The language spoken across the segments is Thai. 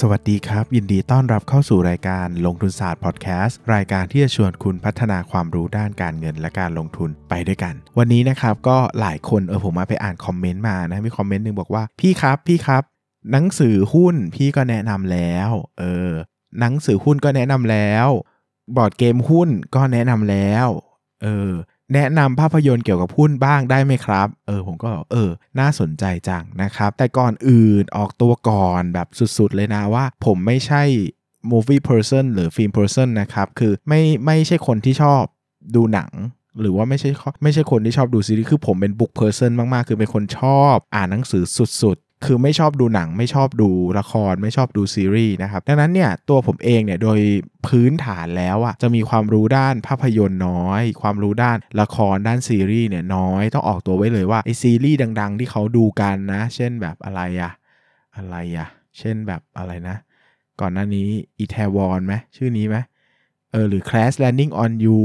สวัสดีครับ ยินดีต้อนรับเข้าสู่รายการลงทุนศาสตร์พอดแคสต์รายการที่จะชวนคุณพัฒนาความรู้ด้านการเงินและการลงทุนไปด้วยกัน วันนี้นะครับก็หลายคนเออผมมาไปอ่านคอมเมนต์มานะมีคอมเมนต์หนึ่งบอกว่าพี่ครับพี่ครับ หนังสือหุ้นพี่ก็แนะนำแล้วเออหนังสือหุ้นก็แนะนำแล้ว บอร์ดเกมหุ้นก็แนะนำแล้วเออ แนะนำภาพยนตร์เกี่ยวกับหุ้นบ้างได้ไหมครับ เออผมก็เออ น่าสนใจจังนะครับ แต่ก่อนอื่นออกตัวก่อนแบบสุดๆเลยนะว่า ผมไม่ใช่ movie person หรือ film person นะครับ คือไม่ไม่ใช่คนที่ชอบดูหนังหรือว่าไม่ใช่ไม่ใช่คนที่ชอบดูซีรีส์คือผมเป็น book person มาก ๆ คือเป็นคนชอบ อ่านหนังสือสุดๆ คือไม่ชอบดูหนังไม่ชอบดูละครไม่ชอบดูซีรีส์นะครับดังนั้นเนี่ยตัวผมเองเนี่ยโดยพื้นฐานแล้วอะจะมีความรู้ด้านภาพยนตร์น้อย ความรู้ด้านละครด้านซีรีส์เนี่ยน้อยต้องออกตัวไว้เลยว่าไอซีรีส์ดัง ๆ ที่เขาดูกันนะ เช่นแบบอะไรอะอะไรอะเช่นแบบอะไรนะ ก่อนหน้านี้อีเทวอนไหมชื่อนี้ไหมเออหรือ Crash Landing on You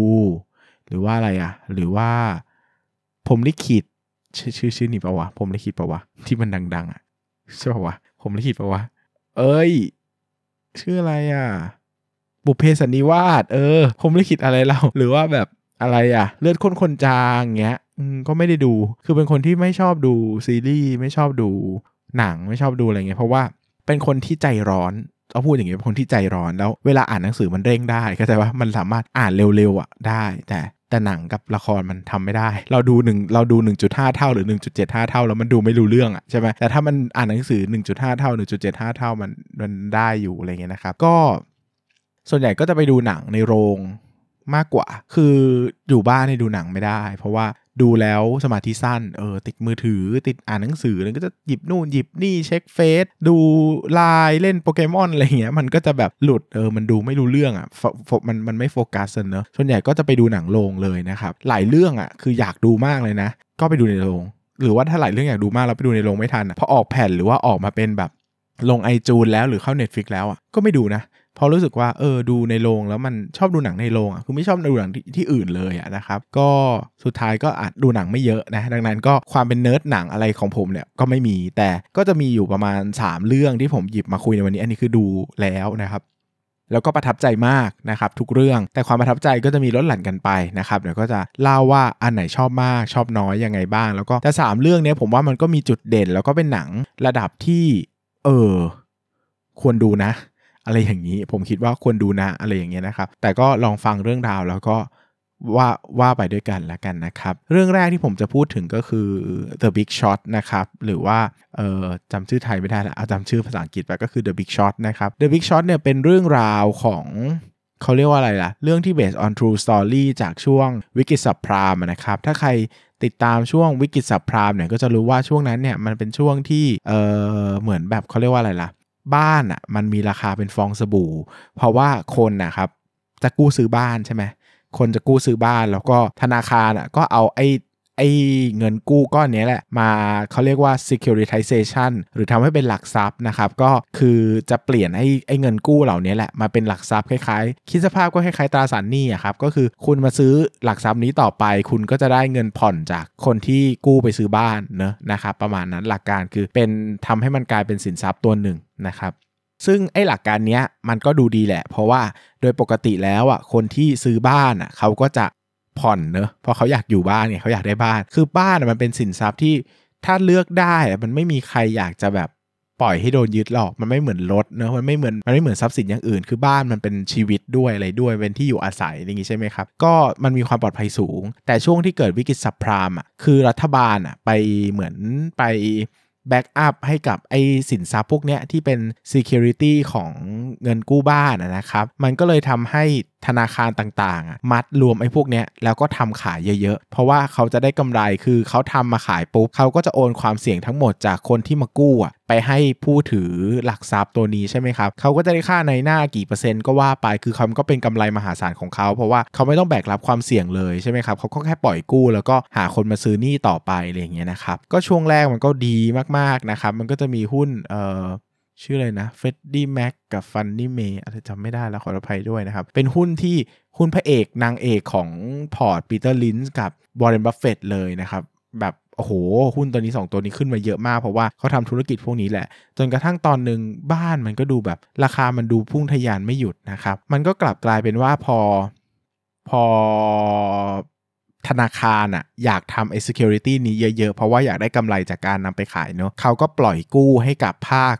หรือว่าอะไรอะหรือว่าผมลิขิตชื่อชื่อชื่อนี้ปะวะผมลิขิตปะวะที่มันดัง ๆอะ ใช่ป่ะวะผมลิขิตปะวะ เอ้ย ชื่ออะไรอะ บุพเพสันนิวาสเออ ผมลิขิตอะไรเราหรือว่าแบบอะไรอะ เลือดข้นคนจางเงี้ยก็ไม่ได้ดู คือเป็นคนที่ไม่ชอบดูซีรีส์ไม่ชอบดูหนังไม่ชอบดูอะไรเงี้ยเพราะว่าเป็นคนที่ใจร้อนต้องพูดอย่างเงี้ยเป็นคนที่ใจร้อนแล้วเวลาอ่านหนังสือมันเร่งได้เข้าใจว่ามันสามารถอ่านเร็วๆอะได้ แต่ แต่หนังกับละครมันทำไม่ได้ เราดูหนึ่งเราดู 1.5 เท่าหรือ 1.75 เท่าแล้วมันดูไม่รู้เรื่องอะใช่ไหมแต่ถ้ามันอ่านหนังสือ 1.5 เท่า 1.75 เท่ามันมันได้อยู่อะไรเงี้ยนะครับ ก็ส่วนใหญ่ก็จะไปดูหนังในโรงมากกว่า คืออยู่บ้านในดูหนังไม่ได้ เพราะว่า ดูแล้วสมาธิสั้น เออติดมือถือติดอ่านหนังสือแล้วก็จะหยิบนู่นหยิบนี่เช็คเฟซดูไลน์เล่นโปเกมอนอะไรเงี้ยมันก็จะแบบหลุดเออมันดูไม่รู้เรื่องอะมันมันไม่โฟกัสเนอะส่วนใหญ่ก็จะไปดูหนังโรงเลยนะครับ หลายเรื่องอะคืออยากดูมากเลยนะ ก็ไปดูในโรงหรือว่าถ้าหลายเรื่องอยากดูมากแล้วไปดูในโรงไม่ทันพอออกแผ่นหรือว่าออกมาเป็นแบบลงไอจูนแล้วหรือเข้า Netflix แล้วอะก็ไม่ดูนะ พอรู้สึกว่าเออดูในโรงแล้วมันชอบดูหนังในโรงอะคือไม่ชอบดูหนังที่ที่อื่นเลยอะนะครับก็สุดท้ายก็อาจดูหนังไม่เยอะนะดังนั้นก็ความเป็นเนิร์ดหนังอะไรของผมเนี่ยก็ไม่มีแต่ก็จะมีอยู่ประมาณ 3 เรื่องที่ผมหยิบมาคุยในวันนี้ อันนี้คือดูแล้วนะครับแล้วก็ประทับใจมากนะครับทุกเรื่องแต่ความประทับใจก็จะมีลดหลั่นกันไปนะครับเดี๋ยวก็จะเล่าว่าอันไหนชอบมากชอบน้อยยังไงบ้าง แล้วก็แต่สามเรื่องนี้ผมว่ามันก็มีจุดเด่น แล้วก็เป็นหนังระดับที่เออควรดูนะ อะไรอย่างนี้ ผมคิดว่าควรดูนะอะไรอย่างเงี้ยนะครับ แต่ก็ลองฟังเรื่องราวแล้วก็ว่าว่าไปด้วยกันละกันนะครับ เรื่องแรกที่ผมจะพูดถึงก็คือ The Big Shot นะครับ หรือว่าเออจำชื่อไทยไม่ได้แล้วเอาจำชื่อภาษาอังกฤษไปก็คือ The Big Shot นะครับ The Big Shot เนี่ยเป็นเรื่องราวของเขาเรียกว่าอะไรล่ะ เรื่องที่ based on true story จากช่วงวิกฤตสับพรามนะครับ ถ้าใครติดตามช่วงวิกฤตสับพรามเนี่ยก็จะรู้ว่าช่วงนั้นเนี่ยมันเป็นช่วงที่เออเหมือนแบบเขาเรียกว่าอะไรล่ะ บ้านอะมันมีราคาเป็นฟองสบู่ เพราะว่าคนนะครับจะกู้ซื้อบ้านใช่ไหมคนจะกู้ซื้อบ้านแล้วก็ธนาคารอะก็เอาไอ้ ไอ้เงินกู้ก้อนนี้แหละ มาเขาเรียกว่า securitization หรือทำให้เป็นหลักทรัพย์นะครับ ก็คือจะเปลี่ยนไอ้ไอ้เงินกู้เหล่านี้แหละ มาเป็นหลักทรัพย์คล้ายๆ คิดสภาพก็คล้ายๆตราสารหนี้อะครับ ก็คือคุณมาซื้อหลักทรัพย์นี้ต่อไป คุณก็จะได้เงินผ่อนจากคนที่กู้ไปซื้อบ้านเนอะนะครับ ประมาณนั้นหลักการคือเป็นทำให้มันกลายเป็นสินทรัพย์ตัวหนึ่งนะครับซึ่งไอ้หลักการนี้มันก็ดูดีแหละ เพราะว่าโดยปกติแล้วอะคนที่ซื้อบ้านอะเขาก็จะ ผ่อนเนอะเพราะเขาอยากอยู่บ้านไงเขาอยากได้บ้าน คือบ้านมันเป็นสินทรัพย์ที่ถ้าเลือกได้มันไม่มีใครอยากจะแบบปล่อยให้โดนยึดหรอกมันไม่เหมือนรถเนอะมันไม่เหมือนมันไม่เหมือนทรัพย์สินอย่างอื่น คือบ้านมันเป็นชีวิตด้วยอะไรด้วยเป็นที่อยู่อาศัยอย่างงี้ใช่ไหมครับ ก็มันมีความปลอดภัยสูง แต่ช่วงที่เกิดวิกฤตสับพรามอะคือรัฐบาลอะไปเหมือนไปแบ็กอัพให้กับไอ้สินทรัพย์พวกเนี้ยที่เป็น Security ของเงินกู้บ้านนะครับ มันก็เลยทำให้ธนาคารต่างๆ มัดรวมไอ้พวกเนี้ยแล้วก็ทำขายเยอะๆ เพราะว่าเขาจะได้กำไรคือเขาทำมาขายปุ๊บเขาก็จะโอนความเสี่ยงทั้งหมดจากคนที่มากู้อะไปให้ผู้ถือหลักทรัพย์ตัวนี้ใช่ไหมครับเขาก็จะได้ค่าในหน้ากี่เปอร์เซ็นต์ก็ว่าไปคือเขาก็เป็นกำไรมหาศาลของเขา เพราะว่าเขาไม่ต้องแบกรับความเสี่ยงเลยใช่ไหมครับเขาก็แค่ปล่อยกู้ แล้วก็หาคนมาซื้อหนี้ต่อไปอะไรอย่างเงี้ยนะครับก็ช่วงแรกมันก็ดีมากๆนะครับมันก็จะมีหุ้นเอ่อ ชื่ออะไรนะ Freddie Mac กับ Fannie Mae อะไรจำไม่ได้แล้วขออภัยด้วยนะครับ เป็นหุ้นที่หุ้นพระเอกนางเอกของพอร์ต Peter Lynch กับ Warren Buffett เลยนะครับ แบบโอ้โห หุ้นตัวนี้ 2 ตัวนี้ขึ้นมาเยอะมากเพราะว่าเขาทำธุรกิจพวกนี้แหละ จนกระทั่งตอนหนึ่งบ้านมันก็ดูแบบราคามันดูพุ่งทะยานไม่หยุดนะครับ มันก็กลับกลายเป็นว่าพอพอธนาคารอะอยากทำไอ้ security นี้เยอะๆ เพราะว่าอยากได้กำไรจากการนำไปขายเนาะเขาก็ปล่อยกู้ให้กับภาค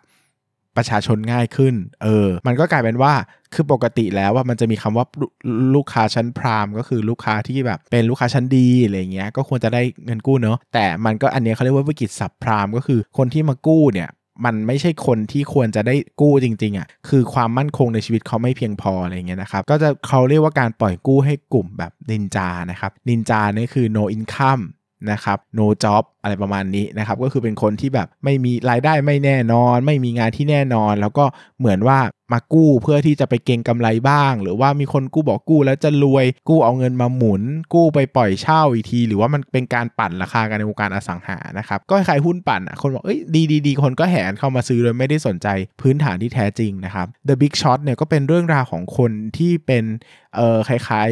ประชาชนง่ายขึ้น เออ มันก็กลายเป็นว่า คือปกติแล้วว่ามันจะมีคำว่าลูกค้าชั้นพรามก็คือลูกค้าที่แบบเป็นลูกค้าชั้นดีอะไรเงี้ย ก็ควรจะได้เงินกู้เนาะ แต่มันก็อันนี้เขาเรียกว่าวิกฤตสับพรามก็คือคนที่มากู้เนี่ยมันไม่ใช่คนที่ควรจะได้กู้จริงๆอะ่ะ คือความมั่นคงในชีวิตเขาไม่เพียงพออะไรเงี้ยนะครับ ก็จะเขาเรียกว่าการปล่อยกู้ให้กลุ่มแบบนินจานะครับ นินจานี่คือ no income นะครับ no job อะไรประมาณนี้นะครับก็คือเป็นคนที่แบบไม่มีรายได้ไม่แน่นอน ไม่มีงานที่แน่นอน แล้วก็เหมือนว่ามากู้เพื่อที่จะไปเก็งกำไรบ้าง หรือว่ามีคนกู้บอกกู้แล้วจะรวย กู้เอาเงินมาหมุน กู้ไปปล่อยเช่าอีกที หรือว่ามันเป็นการปั่นราคากันในวงการอสังหานะครับก็ใคล้ายหุ้นปั่นอะคนบอกเอ้ยดีดีดีคนก็แห่เข้ามาซื้อโดยไม่ได้สนใจพื้นฐานที่แท้จริงนะครับ The Big Shot เนี่ยก็เป็นเรื่องราวของคนที่เป็นเออคล้าย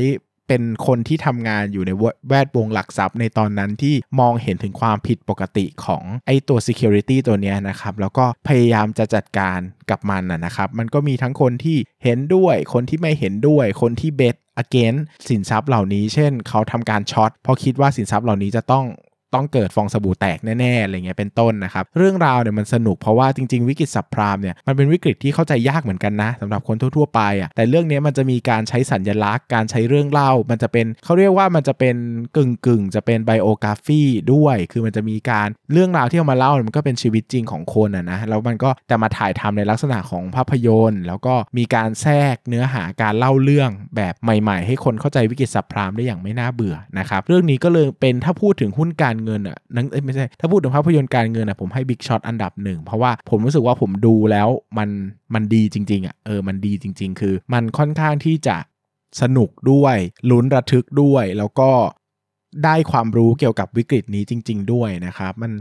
เป็นคนที่ทำงานอยู่ในแวดวงหลักทรัพย์ในตอนนั้นที่มองเห็นถึงความผิดปกติของไอตัว security ตัวนี้นะครับแล้วก็พยายามจะจัดการกับมันนะครับ มันก็มีทั้งคนที่เห็นด้วย คนที่ไม่เห็นด้วย คนที่เบส against สินทรัพย์เหล่านี้ เช่น เขาทำการช็อตเพราะคิดว่าสินทรัพย์เหล่านี้จะต้อง ต้องเกิดฟองสบู่แตกแน่ๆอะไรเงี้ยเป็นต้นนะครับ เรื่องราวเนี่ยมันสนุกเพราะว่าจริง ๆ วิกฤตสับพรามเนี่ยมันเป็นวิกฤตที่เข้าใจยากเหมือนกันนะสำหรับคนทั่วๆไปอะแต่เรื่องนี้มันจะมีการใช้สัญญลักษณ์ การใช้เรื่องเล่า มันจะเป็นเขาเรียกว่ามันจะเป็นกึ่งกึ่งจะเป็นไบโอกราฟีด้วย คือมันจะมีการเรื่องราวที่เอามาเล่ามันก็เป็นชีวิตจริงของคนอะนะแล้วมันก็แต่มาถ่ายทำในลักษณะของภาพยนตร์ แล้วก็มีการแทรกเนื้อหาการเล่าเรื่องแบบใหม่ ๆ ให้คนเข้าใจวิกฤตสับพรามได้อย่างไม่น่าเบื่อนะครับเรื่องนี้ก็เลยเป็นถ้าพูดถึงหุ้นการเงินอะนังไม่ใช่ถ้าพูดถึงภาพยนตร์การเงินอะผมให้บิ๊กช็อตอันดับหนึ่งเพราะว่าผมรู้สึกว่าผมดูแล้วมันมันดีจริงๆอะเออมันดีจริง ๆ คือมันค่อนข้างที่จะสนุกด้วยลุ้นระทึกด้วย แล้วก็ได้ความรู้เกี่ยวกับวิกฤตนี้จริง ๆ ด้วยนะครับมัน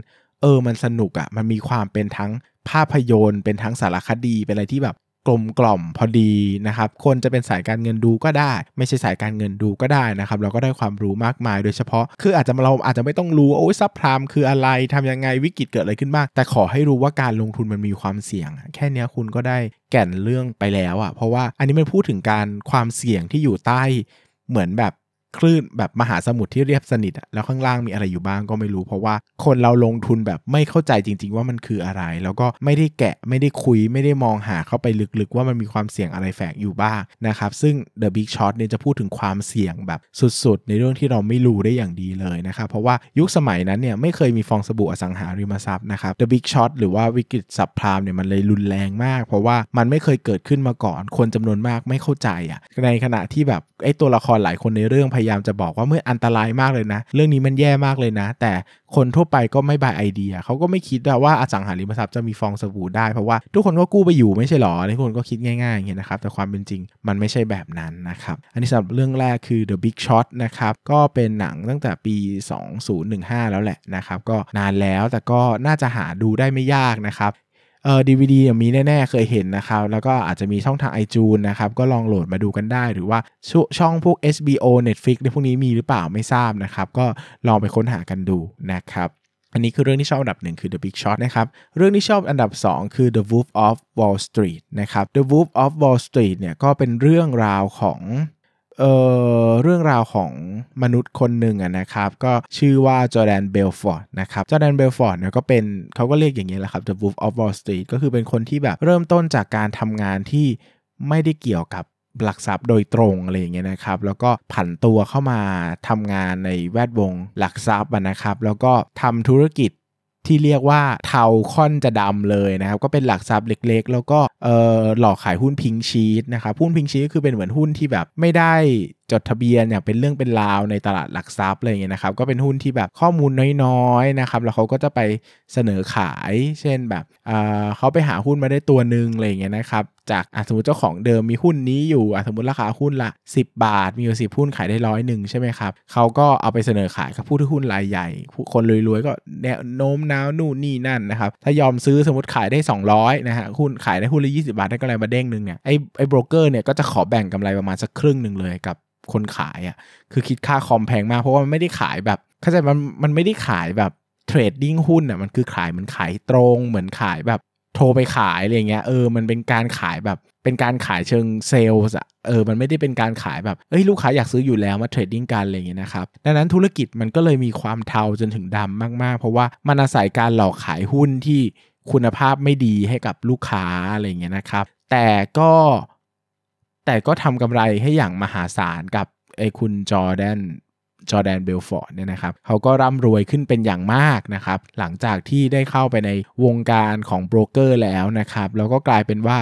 เออมันสนุกอะ่ะมันมีความเป็นทั้งภาพยนตร์เป็นทั้งสารคดีเป็นอะไรที่แบบ กลมกล่อมพอดีนะครับ คนจะเป็นสายการเงินดูก็ได้ ไม่ใช่สายการเงินดูก็ได้นะครับ เราก็ได้ความรู้มากมายโดยเฉพาะ คืออาจจะเราอาจจะไม่ต้องรู้โอ้ยซับพรามคืออะไรทำยังไงวิกฤตเกิดอะไรขึ้นบ้าง แต่ขอให้รู้ว่าการลงทุนมันมีความเสี่ยง แค่นี้คุณก็ได้แก่นเรื่องไปแล้วอะ่ะเพราะว่าอันนี้มันพูดถึงการความเสี่ยงที่อยู่ใต้เหมือนแบบ คลื่นแบบมหาสมุทรที่เรียบสนิทอะแล้วข้างล่างมีอะไรอยู่บ้างก็ไม่รู้เพราะว่าคนเราลงทุนแบบไม่เข้าใจจริง ๆ ว่ามันคืออะไร แล้วก็ไม่ได้แกะไม่ได้คุยไม่ได้มองหาเข้าไปลึกๆ ว่ามันมีความเสี่ยงอะไรแฝงอยู่บ้างนะครับซึ่ง The Big Shot เนี่ยจะพูดถึงความเสี่ยงแบบสุดๆ ในเรื่องที่เราไม่รู้ได้อย่างดีเลยนะครับเพราะว่ายุคสมัยนั้นเนี่ยไม่เคยมีฟองสบู่อสังหาริมทรัพย์นะครับ The Big Shot หรือว่าวิกฤตสับพรามเนี่ยมันเลยรุนแรงมาก เพราะว่ามันไม่เคยเกิดขึ้นมาก่อน คนจำนวนมากไม่เข้าใจอะในขณะที่แบบไอ้ตัวละครหลายคนในเรื่องพยายามจะบอกว่าเมื่ออันตรายมากเลยนะ เรื่องนี้มันแย่มากเลยนะ แต่คนทั่วไปก็ไม่บายไอเดียเขาก็ไม่คิดว่าอสังหาริมทรัพย์จะมีฟองสบู่ได้เพราะว่าทุกคนก็กู้ไปอยู่ไม่ใช่หรอทุกคนก็คิดง่ายๆอย่างเงี้ยนะครับแต่ความเป็นจริงมันไม่ใช่แบบนั้นนะครับอันนี้สำหรับเรื่องแรกคือ The Big Shot นะครับก็เป็นหนังตั้งแต่ปี 2015 แล้วแหละนะครับก็นานแล้วแต่ก็น่าจะหาดูได้ไม่ยากนะครับ เออดีวีดีมีแน่ๆเคยเห็นนะครับแล้วก็อาจจะมีช่องทาง iTunes นะครับก็ลองโหลดมาดูกันได้ หรือว่าชช่องพวก HBO Netflix ในพวกนี้มีหรือเปล่าไม่ทราบนะครับก็ลองไปค้นหากันดูนะครับอันนี้คือเรื่องที่ชอบอันดับหนึ่งคือ The Big Short นะครับ เรื่องที่ชอบอันดับ 2 คือ The Wolf of Wall Street นะครับ The Wolf of Wall Street เนี่ยก็เป็นเรื่องราวของ เอ่อเรื่องราวของมนุษย์คนหนึ่งนะครับ ก็ชื่อว่า Jordan Belfort นะครับ Jordan Belfort เนี่ยก็เป็นเขาก็เรียกอย่างนี้แหละครับ The Wolf of Wall Street ก็คือเป็นคนที่แบบเริ่มต้นจากการทำงานที่ไม่ได้เกี่ยวกับหลักทรัพย์โดยตรงอะไรอย่างเงี้ยนะครับ แล้วก็ผันตัวเข้ามาทำงานในแวดวงหลักทรัพย์นะครับ แล้วก็ทำธุรกิจ ที่เรียกว่าเทาค่อนจะดำเลยนะครับ ก็เป็นหลักทรัพย์เล็ก ๆ แล้วก็เออหลอกขายหุ้นพิงชีตนะครับหุ้นพิงชีตก็คือเป็นเหมือนหุ้นที่แบบไม่ได้ จดทะเบียนอย่างเป็นเรื่องเป็นราวในตลาดหลักทรัพย์อะไรเงี้ยนะครับก็เป็นหุ้นที่แบบข้อมูลน้อยๆนะครับแล้วเขาก็จะไปเสนอขาย เช่นแบบเขาไปหาหุ้นมาได้ตัวหนึ่งอะไรอย่างเงี้ยนะครับจากสมมติเจ้าของเดิมมีหุ้นนี้อยู่สมมติราคาหุ้นละ 10 บาท มีอยู่สิหุ้นขายได้ร้อยหนึ่งใช่ไหมครับเขาก็เอาไปเสนอขายกับผู้ที่หุ้นรายใหญ่ คนรวยๆก็แนวโน้มน้าวนู่นนี่นั่นนะครับถ้ายอมซื้อสมมติขายได้ 200นะฮะหุ้นขายได้หุ้นละ20 บาทได้กำไรมาเด้งหนึ่งเนี่ยไอ้ไอ้โบรกเกอร์เนี่ยก็จะขอแบ่งกำไรประมาณสักครึ่งหนึ่งเลยกับคนขายอะ่ะคือคิดค่าคอมแพงมากเพราะว่ามันไม่ได้ขายแบบเข้าใจมันมันไม่ได้ขายแบบเทรดดิ้งหุ้นอะมันคือขายเหมือนขายตรงเหมือนขายแบบโทรไปขายอะไรเงี้ยเออมันเป็นการขายแบบเป็นการขายเชิงเซลล์อะเออมันไม่ได้เป็นการขายแบบเอ้ยลูกค้าอยากซื้ออยู่แล้วมา trading กันอะไรเงี้ยนะครับดังนั้นธุรกิจมันก็เลยมีความเทาจนถึงดำมากๆ เพราะว่ามันอาศัยการหลอกขายหุ้นที่คุณภาพไม่ดีให้กับลูกค้าอะไรเงี้ยนะครับแต่ก็ แต่ก็ทำกำไรให้อย่างมหาศาลกับไอ้คุณ Jordan Jordan Belfort เนี่ยนะครับเขาก็ร่ำรวยขึ้นเป็นอย่างมากนะครับ หลังจากที่ได้เข้าไปในวงการของโบรกเกอร์แล้วนะครับ แล้วก็กลายเป็นว่า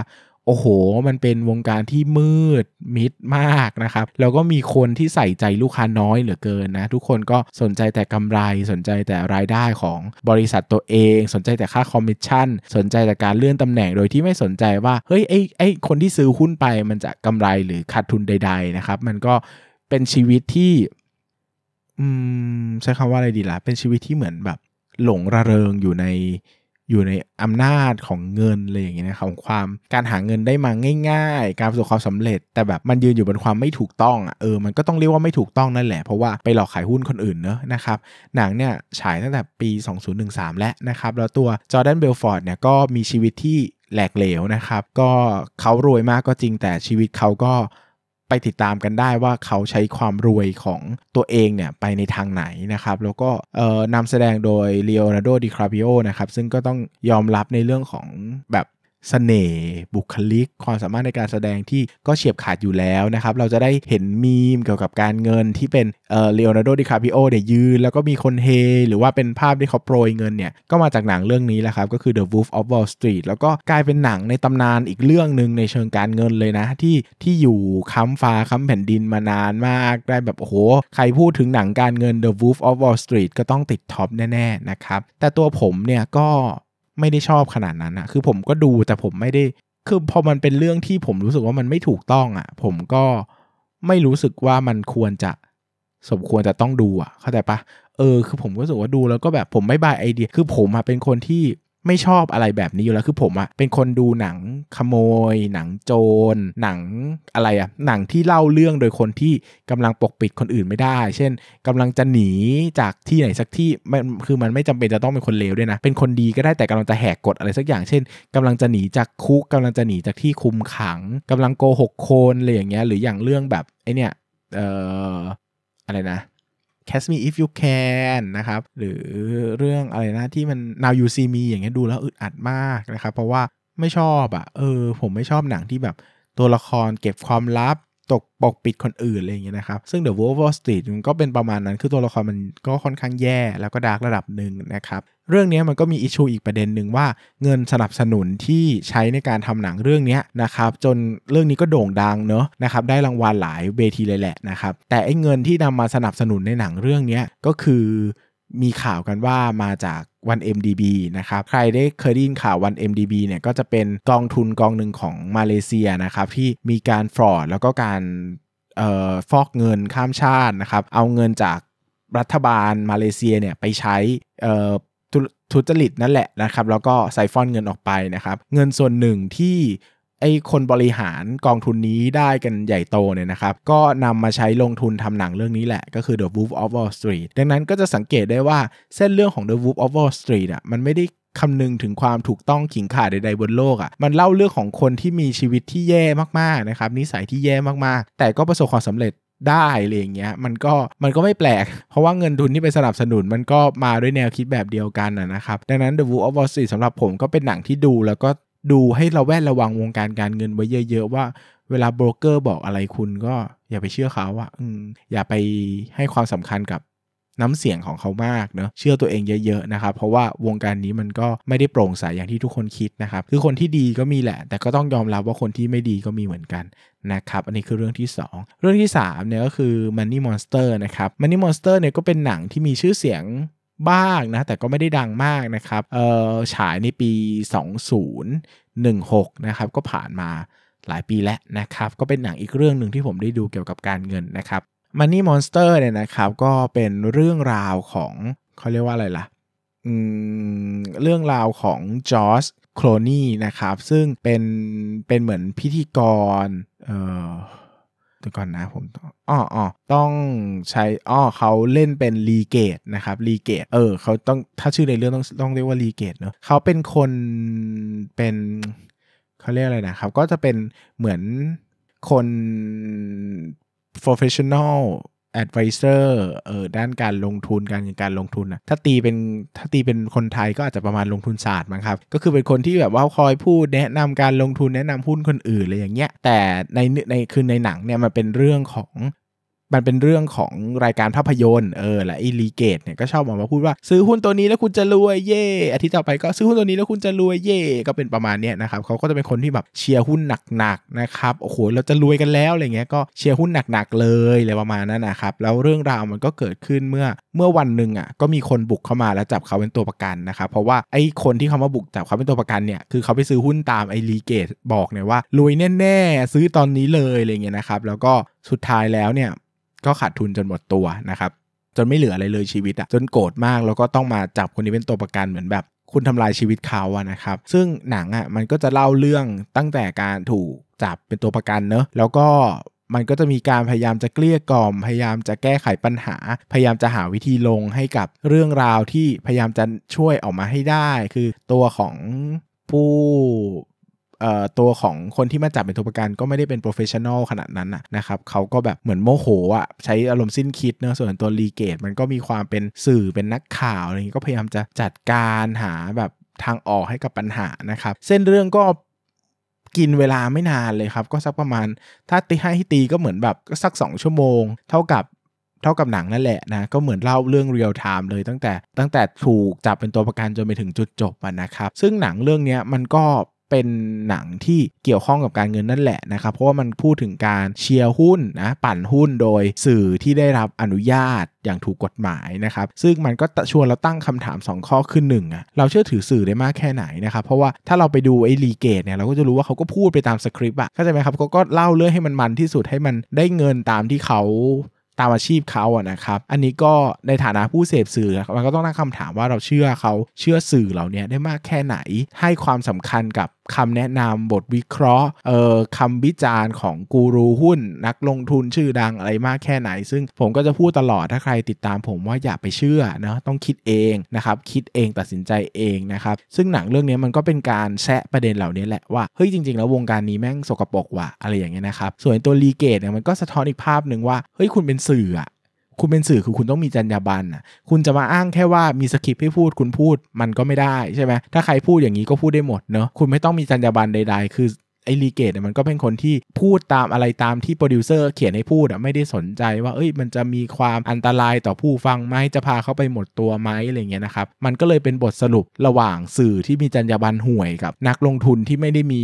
โอ้โห มันเป็นวงการที่มืดมิดมากนะครับ แล้วก็มีคนที่ใส่ใจลูกค้าน้อยเหลือเกินนะ ทุกคนก็สนใจแต่กำไร สนใจแต่รายได้ของบริษัทตัวเอง สนใจแต่ค่าคอมมิชชั่น สนใจแต่การเลื่อนตำแหน่ง โดยที่ไม่สนใจว่า เฮ้ย ไอ้ไอ้คนที่ซื้อหุ้นไปมันจะกำไรหรือขาดทุนใด ๆ นะครับ มันก็เป็นชีวิตที่อืมใช้คำว่าอะไรดีล่ะ เป็นชีวิตที่เหมือนแบบหลงระเริงอยู่ใน อยู่ในอำนาจของเงินอะไรอย่างเงี้ยนะของความการหาเงินได้มาง่าย ๆ การประสบความสำเร็จ แต่แบบมันยืนอยู่บนความไม่ถูกต้องอะเออมันก็ต้องเรียกว่าไม่ถูกต้องนั่นแหละ เพราะว่าไปหลอกขายหุ้นคนอื่นเนอะนะครับหนังเนี่ยฉายตั้งแต่ปี 2013 แล้วนะครับแล้วตัว Jordan Belfort เนี่ยก็มีชีวิตที่แหลกเหลวนะครับ ก็เขารวยมากก็จริงแต่ชีวิตเขาก็ ไปติดตามกันได้ว่าเขาใช้ความรวยของตัวเองเนี่ยไปในทางไหนนะครับ แล้วก็นำแสดงโดยเลโอนาร์โดดิคาปิโอนะครับ ซึ่งก็ต้องยอมรับในเรื่องของแบบ สน่ห์บุคลิก ความสามารถในการแสดงที่ก็เฉียบขาดอยู่แล้วนะครับ เราจะได้เห็นมีมเกี่ยวกับการเงินที่เป็นเอ่อเลโอนาร์โดดิคาปิโอเนี่ยยืน แล้วก็มีคนเฮ หรือว่าเป็นภาพที่เขาโปรยเงินเนี่ย ก็มาจากหนังเรื่องนี้แหละครับ ก็คือ The Wolf of Wall Street แล้วก็กลายเป็นหนังในตำนานอีกเรื่องหนึ่งในเชิงการเงินเลยนะ ที่ที่อยู่ค้ำฟ้าค้ำแผ่นดินมานานมากได้แบบโอ้โหใครพูดถึงหนังการเงิน The Wolf of Wall Street ก็ต้องติดท็อปแน่ๆนะครับแต่ตัวผมเนี่ยก็ ไม่ได้ชอบขนาดนั้นอะคือผมก็ดูแต่ผมไม่ได้ คือพอมันเป็นเรื่องที่ผมรู้สึกว่ามันไม่ถูกต้องอะผมก็ไม่รู้สึกว่ามันควรจะสมควรจะต้องดูอะเข้าใจปะเออ คือผมก็รู้สึกว่าดูแล้วก็แบบผมไม่บายไอเดีย คือผมอะเป็นคนที่ ไม่ชอบอะไรแบบนี้อยู่แล้วคือผมอะเป็นคนดูหนังขโมย หนังโจรหนังอะไรอะหนังที่เล่าเรื่องโดยคนที่กำลังปกปิดคนอื่นไม่ได้ เช่นกำลังจะหนีจากที่ไหนสักที่มันคือมันไม่จำเป็นจะต้องเป็นคนเลวด้วยนะ เป็นคนดีก็ได้แต่กำลังจะแหกกฎอะไรสักอย่าง เช่นกำลังจะหนีจากคุกกำลังจะหนีจากที่คุมขังกำลังโกหกคนอะไรอย่างเงี้ยหรืออย่างเรื่องแบบไอเนี่ยเอ่ออะไรนะ Catch Me If You Can นะครับ หรือเรื่องอะไรนะที่มัน Now You See Me อย่างเงี้ยดูแล้วอึดอัดมากนะครับ เพราะว่าไม่ชอบอะ่ะเออผมไม่ชอบหนังที่แบบตัวละครเก็บความลับ ตกปกปิดคนอื่นอะไรอย่างเงี้ยนะครับ ซึ่ง The Wolf of Wall Street มันก็เป็นประมาณนั้น คือตัวละครมันก็ค่อนข้างแย่แล้วก็ดาร์กระดับหนึ่งนะครับ เรื่องนี้มันก็มีอิชูอีกประเด็นหนึ่งว่าเงินสนับสนุนที่ใช้ในการทำหนังเรื่องนี้นะครับ จนเรื่องนี้ก็โด่งดังเนอะนะครับได้รางวัลหลายเวทีเลยแหละนะครับ แต่ไอ้เงินที่นำมาสนับสนุนในหนังเรื่องนี้ก็คือมีข่าวกันว่ามาจาก วัน MDB นะครับ ใครได้เคยได้ยินข่าววัน MDB เนี่ยก็จะเป็นกองทุนกองหนึ่งของมาเลเซียนะครับที่มีการฟรอดแล้วก็การฟอกเงินข้ามชาตินะครับ เอาเงินจากรัฐบาลมาเลเซียเนี่ยไปใช้ทุจริตนั่นแหละนะครับ แล้วก็ใส่ฟอนเงินออกไปนะครับ เงินส่วนหนึ่งที่ ไอ้คนบริหารกองทุนนี้ได้กันใหญ่โตเนี่ยนะครับ ก็นำมาใช้ลงทุนทำหนังเรื่องนี้แหละ ก็คือ The Wolf of Wall Street ดังนั้นก็จะสังเกตได้ว่าเส้นเรื่องของ The Wolf of Wall Street อะมันไม่ได้คำนึงถึงความถูกต้องขิงขาดใดๆบนโลกอะ่ะ มันเล่าเรื่องของคนที่มีชีวิตที่แย่มากๆนะครับ นิสัยที่แย่มากๆ แต่ก็ประสบความสำเร็จได้อะไรอย่างเงี้ยมันก็มันก็ไม่แปลก เพราะว่าเงินทุนที่ไปสนับสนุนมันก็มาด้วยแนวคิดแบบเดียวกันนะครับ ดังนั้น The Wolf of Wall Street สำหรับผมก็เป็นหนังที่ดูแล้วก็ ดูให้เราแวดระวังวงการการเงินไว้เยอะ ๆ ว่าเวลาโบรกเกอร์บอกอะไรคุณก็อย่าไปเชื่อเขาอะอย่าไปให้ความสำคัญกับน้ำเสียงของเขามากเนอะเชื่อตัวเองเยอะๆนะครับเพราะว่าวงการนี้มันก็ไม่ได้โปร่งใสอย่างที่ทุกคนคิดนะครับคือคนที่ดีก็มีแหละ แต่ก็ต้องยอมรับว่าคนที่ไม่ดีก็มีเหมือนกันนะครับอันนี้คือเรื่องที่ 2 เรื่องที่3เนี่ยก็คือ Money Monster นะครับ Money Monster เนี่ยก็เป็นหนังที่มีชื่อเสียง บ้างนะ แต่ก็ไม่ได้ดังมากนะครับเออฉายในปี 2016 นะครับ ก็ผ่านมาหลายปีแล้วนะครับ ก็เป็นหนังอีกเรื่องหนึ่งที่ผมได้ดูเกี่ยวกับการเงินนะครับ Money Monster เนี่ยนะครับ ก็เป็นเรื่องราวของเขาเรียกว่าอะไรล่ะเรื่องราวของจอร์จโคลนี่นะครับ ซึ่งเป็นเป็นเหมือนพิธีกรเอ่อ เดี๋ยวก่อนนะผมอ๋ออ๋อต้องใช้อ๋อเขาเล่นเป็นลีเกตนะครับลีเกตเออเขาต้องถ้าชื่อในเรื่องต้องต้องเรียกว่าลีเกตเนอะเขาเป็นคนเป็นเขาเรียกอะไรนะครับ ก็จะเป็นเหมือนคน professional advisor เออด้านการลงทุนการการลงทุนนะถ้าตีเป็นถ้าตีเป็นคนไทยก็อาจจะประมาณลงทุนศาสตร์มั้งครับ ก็คือเป็นคนที่แบบว่าคอยพูดแนะนำการลงทุนแนะนำหุ้นคนอื่นอะไรอย่างเงี้ยแต่ในในคือในหนังเนี่ยมันเป็นเรื่องของ มันเป็นเรื่องของรายการภาพยนตร์เออและไอลีเกตเนี่ยก็ชอบออกมาพูดว่าซื้อหุ้นตัวนี้แล้วคุณจะรวยเย่อาทิตย์ต่อไปก็ซื้อหุ้นตัวนี้แล้วคุณจะรวยเย่ก็เป็นประมาณเนี้ยนะครับเขาก็จะเป็นคนที่แบบเชียร์หุ้นหนักๆนะครับโอ้โหเราจะรวยกันแล้วอะไรเงี้ยก็เชียร์หุ้นหนักๆเลยอะไรประมาณนั้นนะครับแล้วเรื่องราวมันก็เกิดขึ้นเมื่อเมื่อวันหนึ่งอะก็มีคนบุกเข้ามาแล้วจับเขาเป็นตัวประกันนะครับเพราะว่าไอ้คนที่เขามาบุกจับเขาเป็นตัวประกันเนี่ยคือเขาไปซื้อหุ้นตามไอ้ลีเกตบอกเนี่ยว่ารวยแน่ๆซื้อตอนนี้เลยอะไรเงี้ยนะครับแล้วก็สุดท้ายแล้วเนี่ย ก็ขาดทุนจนหมดตัวนะครับจนไม่เหลืออะไรเลยชีวิตอะจนโกรธมากแล้วก็ต้องมาจับคนนี้เป็นตัวประกันเหมือนแบบ คุณทำลายชีวิตเขาอะนะครับ ซึ่งหนังอะมันก็จะเล่าเรื่องตั้งแต่การถูกจับเป็นตัวประกันเนอะแล้วก็มันก็จะมีการพยายามจะเกลี้ยกล่อม พยายามจะแก้ไขปัญหา พยายามจะหาวิธีลงให้กับเรื่องราวที่พยายามจะช่วยออกมาให้ได้ คือตัวของผู้ ตัวของคนที่มาจับเป็นตัวประกันก็ไม่ได้เป็น professional ขนาดนั้นนะครับเขาก็แบบเหมือนโมโหอะใช้อารมณ์สิ้นคิดเนอะส่วนตัว Lee Gates มันก็มีความเป็นสื่อเป็นนักข่าวอะไรอย่างนี้ก็พยายามจะจัดการหาแบบทางออกให้กับปัญหานะครับ เส้นเรื่องก็กินเวลาไม่นานเลยครับ ก็สักประมาณ ถ้าตีให้ตีก็เหมือนแบบก็สัก 2 ชั่วโมง เท่ากับเท่ากับหนังนั่นแหละนะ ก็เหมือนเล่าเรื่อง real time เลยตั้งแต่ตั้งแต่ถูกจับเป็นตัวประกันจนไปถึงจุดจบนะครับ ซึ่งหนังเรื่องนี้มันก็ เป็นหนังที่เกี่ยวข้องกับการเงินนั่นแหละนะครับเพราะว่ามันพูดถึงการเชียร์หุ้นนะปั่นหุ้นโดยสื่อที่ได้รับอนุญาตอย่างถูกกฎหมายนะครับซึ่งมันก็ชวนเราตั้งคำถาม 2 ข้อขึ้นหนึ่งอะเราเชื่อถือสื่อได้มากแค่ไหนนะครับเพราะว่าถ้าเราไปดูไอ้ลีเกตเนี่ยเราก็จะรู้ว่าเขาก็พูดไปตามสคริปต์อะเข้าใจไหมครับเขาก็เล่าเรื่องให้มันมันที่สุดให้มันได้เงินตามที่เขาตามอาชีพเขาอะนะครับ อันนี้ก็ในฐานะผู้เสพสื่อมันก็ต้องตั้งคำถามว่าเราเชื่อเขาเชื่อสื่อเหล่านี้ได้มากแค่ไหน ให้ความสำคัญกับคำแนะนำบทวิเคราะห์เอ่อคำวิจารณ์ของกูรูหุ้น นักลงทุนชื่อดังอะไรมากแค่ไหน ซึ่งผมก็จะพูดตลอดถ้าใครติดตามผมว่าอย่าไปเชื่อนะต้องคิดเองนะครับคิดเองตัดสินใจเองนะครับซึ่งหนังเรื่องนี้มันก็เป็นการแซะประเด็นเหล่านี้แหละว่าเฮ้ยจริง ๆ แล้ววงการนี้แม่งสกปรกว่ะอะไรอย่างเงี้ยนะครับส่วนตัวรีเกตเนี่ยมันก็สะท้อนอีกภาพหนึ่งว่าเฮ้ยคุณเป็นสื่ออะ คุณเป็นสื่อคือคุณต้องมีจรรยาบรรณอะคุณจะมาอ้างแค่ว่ามีสคริปต์ให้พูดคุณพูดมันก็ไม่ได้ใช่ไหมถ้าใครพูดอย่างนี้ก็พูดได้หมดเนาะคุณไม่ต้องมีจรรยาบรรณใด ๆ คือไอ้ Lee Gates มันก็เป็นคนที่พูดตามอะไรตามที่โปรดิวเซอร์เขียนให้พูดอะไม่ได้สนใจว่าเอ้ยมันจะมีความอันตรายต่อผู้ฟังไหมจะพาเขาไปหมดตัวไหมอะไรเงี้ยนะครับ มันก็เลยเป็นบทสรุประหว่างสื่อที่มีจรรยาบรรณห่วยกับ นักลงทุนที่ไม่ได้มี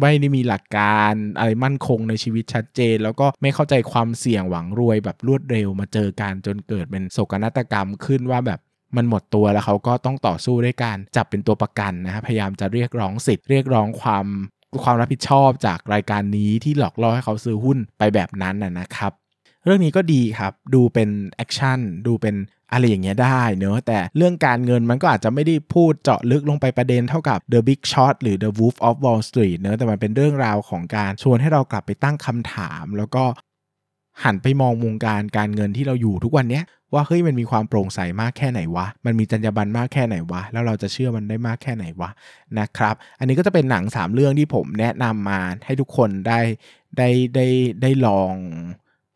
ไม่ได้มีหลักการอะไรมั่นคงในชีวิตชัดเจน แล้วก็ไม่เข้าใจความเสี่ยงหวังรวยแบบรวดเร็วมาเจอกันจนเกิดเป็นโศกนาฏกรรมขึ้นว่าแบบมันหมดตัวแล้วเขาก็ต้องต่อสู้ด้วยการจับเป็นตัวประกันนะฮะพยายามจะเรียกร้องสิทธิ์เรียกร้องความความรับผิดชอบจากรายการนี้ที่หลอกล่อให้เขาซื้อหุ้นไปแบบนั้นนะครับ เรื่องนี้ก็ดีครับ ดูเป็น action ดูเป็นอะไรอย่างเงี้ยได้เนอะแต่เรื่องการเงินมันก็อาจจะไม่ได้พูดเจาะลึกลงไปประเด็นเท่ากับ The Big Short หรือ The Wolf of Wall Street เนอะแต่มันเป็นเรื่องราวของการชวนให้เรากลับไปตั้งคำถาม แล้วก็หันไปมองวงการการเงินที่เราอยู่ทุกวันเนี้ยว่าเฮ้ยมันมีความโปร่งใสมากแค่ไหนวะ มันมีจรรยาบรรณมากแค่ไหนวะ แล้วเราจะเชื่อมันได้มากแค่ไหนวะนะครับ อันนี้ก็จะเป็นหนัง 3 เรื่องที่ผมแนะนำมาให้ทุกคนได้ได้ได้ได้ลอง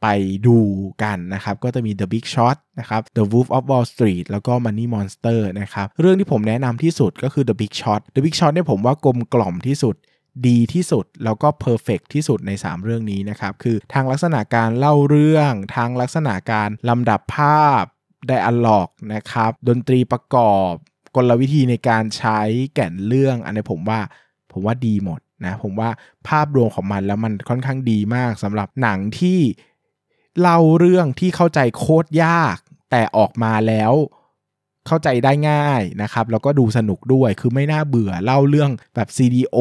ไปดูกันนะครับ ก็จะมี The Big Shot นะครับ The Wolf of Wall Street แล้วก็ Money Monster นะครับ เรื่องที่ผมแนะนำที่สุดก็คือ The Big Shot The Big Shot เนี่ยผมว่ากลมกล่อมที่สุดดีที่สุด แล้วก็ perfect ที่สุดใน 3 เรื่องนี้นะครับ คือทางลักษณะการเล่าเรื่องทางลักษณะการลำดับภาพ dialogue นะครับ ดนตรีประกอบกลวิธีในการใช้แก่นเรื่อง อันนี้ผมว่าผมว่าดีหมดนะผมว่าภาพรวมของมันแล้วมันค่อนข้างดีมากสำหรับหนังที่ เล่าเรื่องที่เข้าใจโคตรยาก แต่ออกมาแล้วเข้าใจได้ง่ายนะครับ แล้วก็ดูสนุกด้วยคือไม่น่าเบื่อเล่าเรื่องแบบ CDO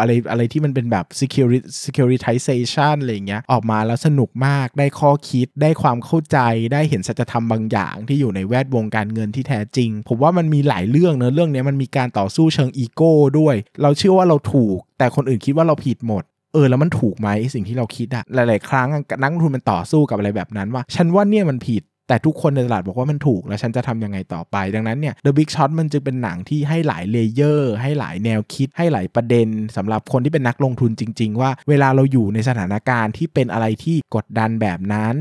อะไรอะไรที่มันเป็นแบบ security securitization อะไรเงี้ยออกมาแล้วสนุกมากได้ข้อคิดได้ความเข้าใจได้เห็นสัจธรรมบางอย่างที่อยู่ในแวดวงการเงินที่แท้จริง ผมว่ามันมีหลายเรื่องเนอะเรื่องนี้มันมีการต่อสู้เชิงอีโก้ด้วย เราเชื่อว่าเราถูก แต่คนอื่นคิดว่าเราผิดหมด เออแล้วมันถูกไหมสิ่งที่เราคิดอะหลาย ๆ ครั้งนักลงทุนมันต่อสู้กับอะไรแบบนั้นว่า ฉันว่าเนี่ยมันผิดแต่ทุกคนในตลาดบอกว่ามันถูกแล้วฉันจะทำยังไงต่อไป ดังนั้นเนี่ย The Big Short มันจึงเป็นหนังที่ให้หลาย layer ให้หลายแนวคิด ให้หลายประเด็นสำหรับคนที่เป็นนักลงทุนจริง ๆ ว่าเวลาเราอยู่ในสถานการณ์ที่เป็นอะไรที่กดดันแบบนั้น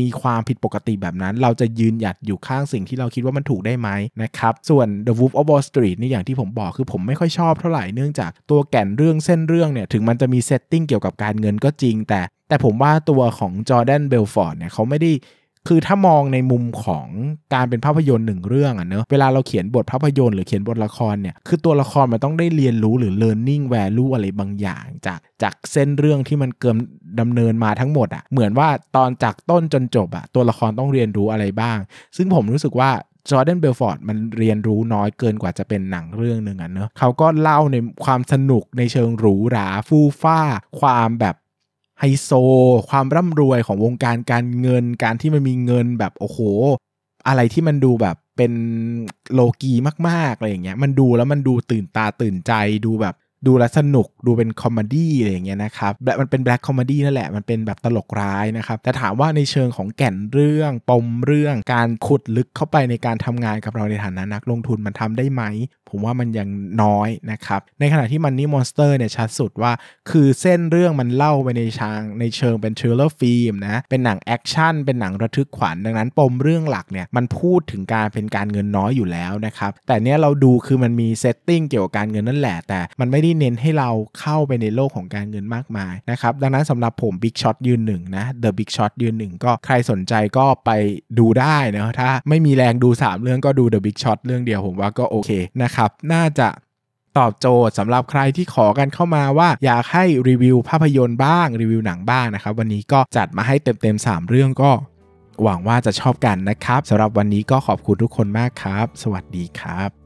มีความผิดปกติแบบนั้น เราจะยืนหยัดอยู่ข้างสิ่งที่เราคิดว่ามันถูกได้ไหมนะครับ ส่วน The Wolf of Wall Street นี่อย่างที่ผมบอกคือผมไม่ค่อยชอบเท่าไหร่เนื่องจากตัวแก่นเรื่องเส้นเรื่องเนี่ยถึงมันจะมี setting เกี่ยวกับการเงินก็จริง แต่แต่ผมว่าตัวของจอร์แดนเบลฟอร์ดเนี่ยเขาไม่ได้ คือถ้ามองในมุมของการเป็นภาพยนตร์หนึ่งเรื่องอะเนอะเวลาเราเขียนบทภาพยนตร์หรือเขียนบทละครเนี่ยคือตัวละครมันต้องได้เรียนรู้หรือ learning value อะไรบางอย่าง จากจากเส้นเรื่องที่มันเกิมดำเนินมาทั้งหมดอะเหมือนว่าตอนจากต้นจนจบอะตัวละครต้องเรียนรู้อะไรบ้าง ซึ่งผมรู้สึกว่าจอร์แดนเบลฟอร์ดมันเรียนรู้น้อยเกินกว่าจะเป็นหนังเรื่องหนึ่งอะเนอะเขาก็เล่าในความสนุกในเชิงหรูหราฟูฟ้า ความแบบ ไฮโซ ความร่ำรวยของวงการการเงิน การที่มันมีเงินแบบโอ้โห อะไรที่มันดูแบบเป็นโลกีมากๆอะไรอย่างเงี้ย มันดูแล้วมันดูตื่นตาตื่นใจดูแบบ ดูแล้วสนุกดูเป็น comedy อะไรอย่างเงี้ยนะครับมันเป็น black comedy นั่นแหละมันเป็นแบบตลกร้ายนะครับแต่ถามว่าในเชิงของแก่นเรื่องปมเรื่องการขุดลึกเข้าไปในการทำงานกับเราในฐานะนักลงทุนมันทำได้ไหม ผมว่ามันยังน้อยนะครับในขณะที่ Money Monster เนี่ยชัดสุดว่า คือเส้นเรื่องมันเล่าไปในชางในเชิงเป็น thriller film นะเป็นหนังแอคชั่นเป็นหนังระทึกขวัญดังนั้นปมเรื่องหลักเนี่ยมันพูดถึงการเป็นการเงินน้อยอยู่แล้วนะครับแต่เนี้ยเราดูคือมันมี setting เกี่ยวกับการเงินนั่นแหละแต่มันไม่ได้เน้นให้เราเข้าไปในโลกของการเงินมากมายนะครับ ดังนั้นสำหรับผม Big Shot ยืนหนึ่งนะ The Big Shot ยืนหนึ่งก็ใครสนใจก็ไปดูได้นะถ้าไม่มีแรงดู 3 เรื่องก็ดู The Big Shot เรื่องเดียวผมว่าก็โอเคนะครับ น่าจะตอบโจทย์สำหรับใครที่ขอกันเข้ามาว่าอยากให้รีวิวภาพยนตร์บ้างรีวิวหนังบ้างนะครับ วันนี้ก็จัดมาให้เต็มๆ3เรื่องก็หวังว่าจะชอบกันนะครับสำหรับวันนี้ก็ขอบคุณทุกคนมากครับ สวัสดีครับ